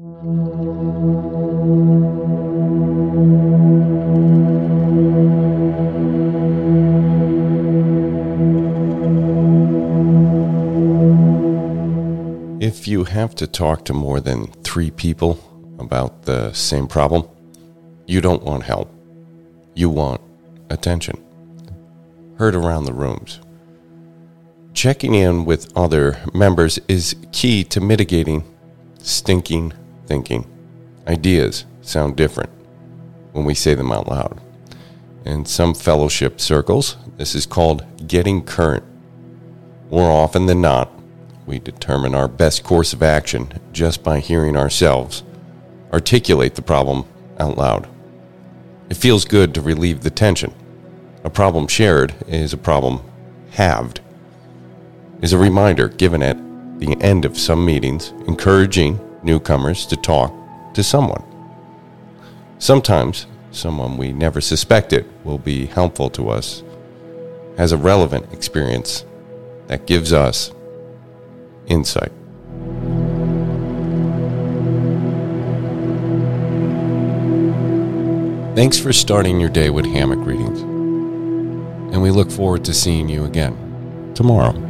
If you have to talk to more than three people about the same problem, you don't want help. You want attention. Heard around the rooms. Checking in with other members is key to mitigating stinking thinking. Ideas sound different when we say them out loud. In some fellowship circles, this is called getting current. More often than not, we determine our best course of action just by hearing ourselves articulate the problem out loud. It feels good to relieve the tension. A problem shared is a problem halved. Is a reminder given at the end of some meetings encouraging newcomers to talk to someone. Sometimes someone we never suspected will be helpful to us, has a relevant experience that gives us insight. Thanks for starting your day with hammock readings. And we look forward to seeing you again tomorrow.